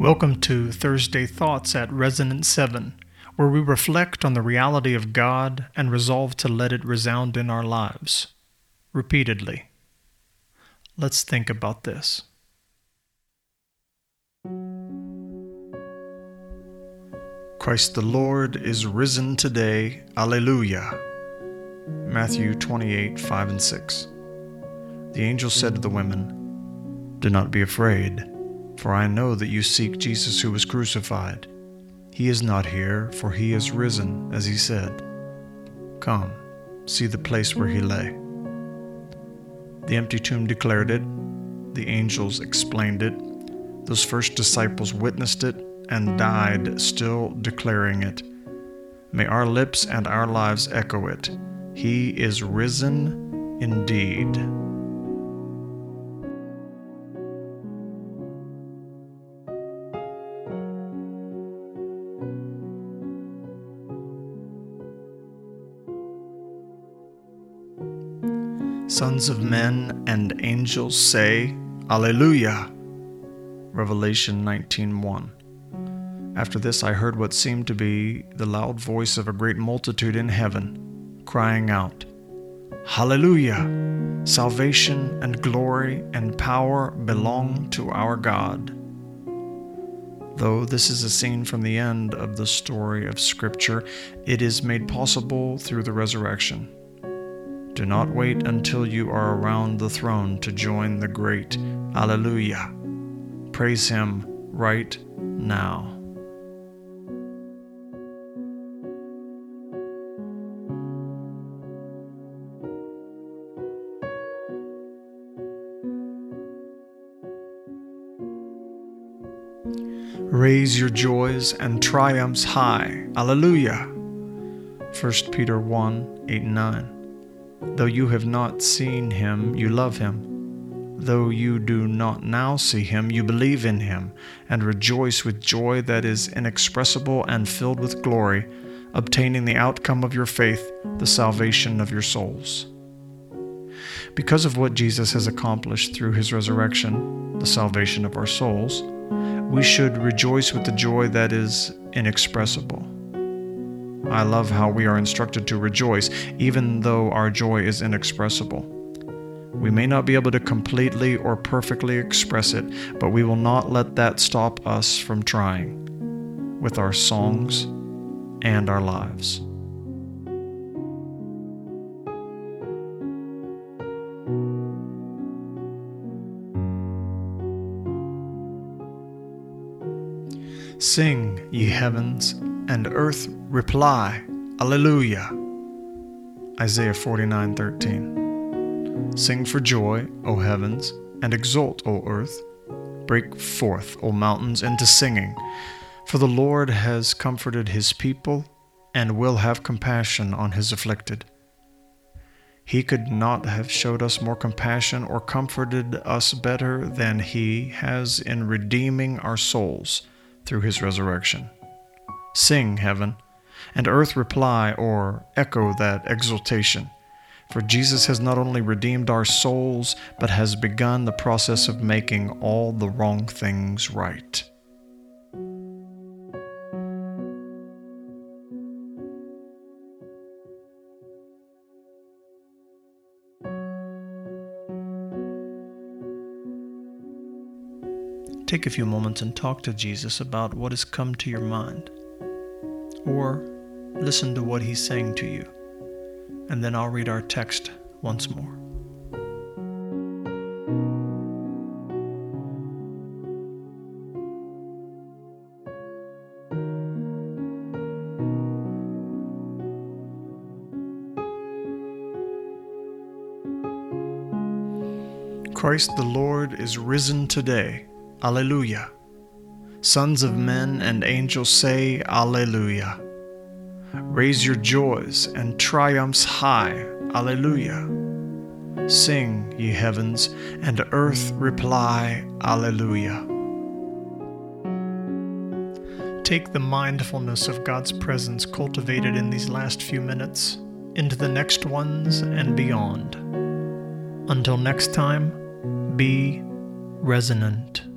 Welcome to Thursday Thoughts at Resonance 7, where we reflect on the reality of God and resolve to let it resound in our lives, repeatedly. Let's think about this. Christ the Lord is risen today. Alleluia. Matthew 28 5 and 6. The angel said to the women, Do not be afraid. For I know that you seek Jesus who was crucified. He is not here, for he is risen, as he said. Come, see the place where he lay. The empty tomb declared it, the angels explained it, those first disciples witnessed it and died still declaring it. May our lips and our lives echo it. He is risen indeed. Sons of men and angels say, Alleluia. Revelation 19:1. After this I heard what seemed to be the loud voice of a great multitude in heaven, crying out, Hallelujah! Salvation and glory and power belong to our God. Though this is a scene from the end of the story of Scripture, it is made possible through the resurrection. Do not wait until you are around the throne to join the great Alleluia. Praise Him right now. Raise your joys and triumphs high. Alleluia. 1 Peter 1 8 9. Though you have not seen him, you love him. Though you do not now see him, you believe in him, and rejoice with joy that is inexpressible and filled with glory, obtaining the outcome of your faith, the salvation of your souls. Because of what Jesus has accomplished through his resurrection, the salvation of our souls, we should rejoice with the joy that is inexpressible. I love how we are instructed to rejoice, even though our joy is inexpressible. We may not be able to completely or perfectly express it, but we will not let that stop us from trying with our songs and our lives. Sing, ye heavens, and earth reply, Alleluia. Isaiah 49:13. Sing for joy, O heavens, and exult, O earth. Break forth, O mountains, into singing, for the Lord has comforted his people and will have compassion on his afflicted. He could not have showed us more compassion or comforted us better than he has in redeeming our souls through his resurrection. Sing, heaven, and earth reply or echo that exultation. For Jesus has not only redeemed our souls, but has begun the process of making all the wrong things right. Take a few moments and talk to Jesus about what has come to your mind or listen to what he's saying to you. And then I'll read our text once more. Christ the Lord is risen today. Alleluia. Sons of men and angels say, Alleluia. Raise your joys and triumphs high, Alleluia. Sing, ye heavens, and earth reply, Alleluia. Take the mindfulness of God's presence cultivated in these last few minutes into the next ones and beyond. Until next time, be resonant.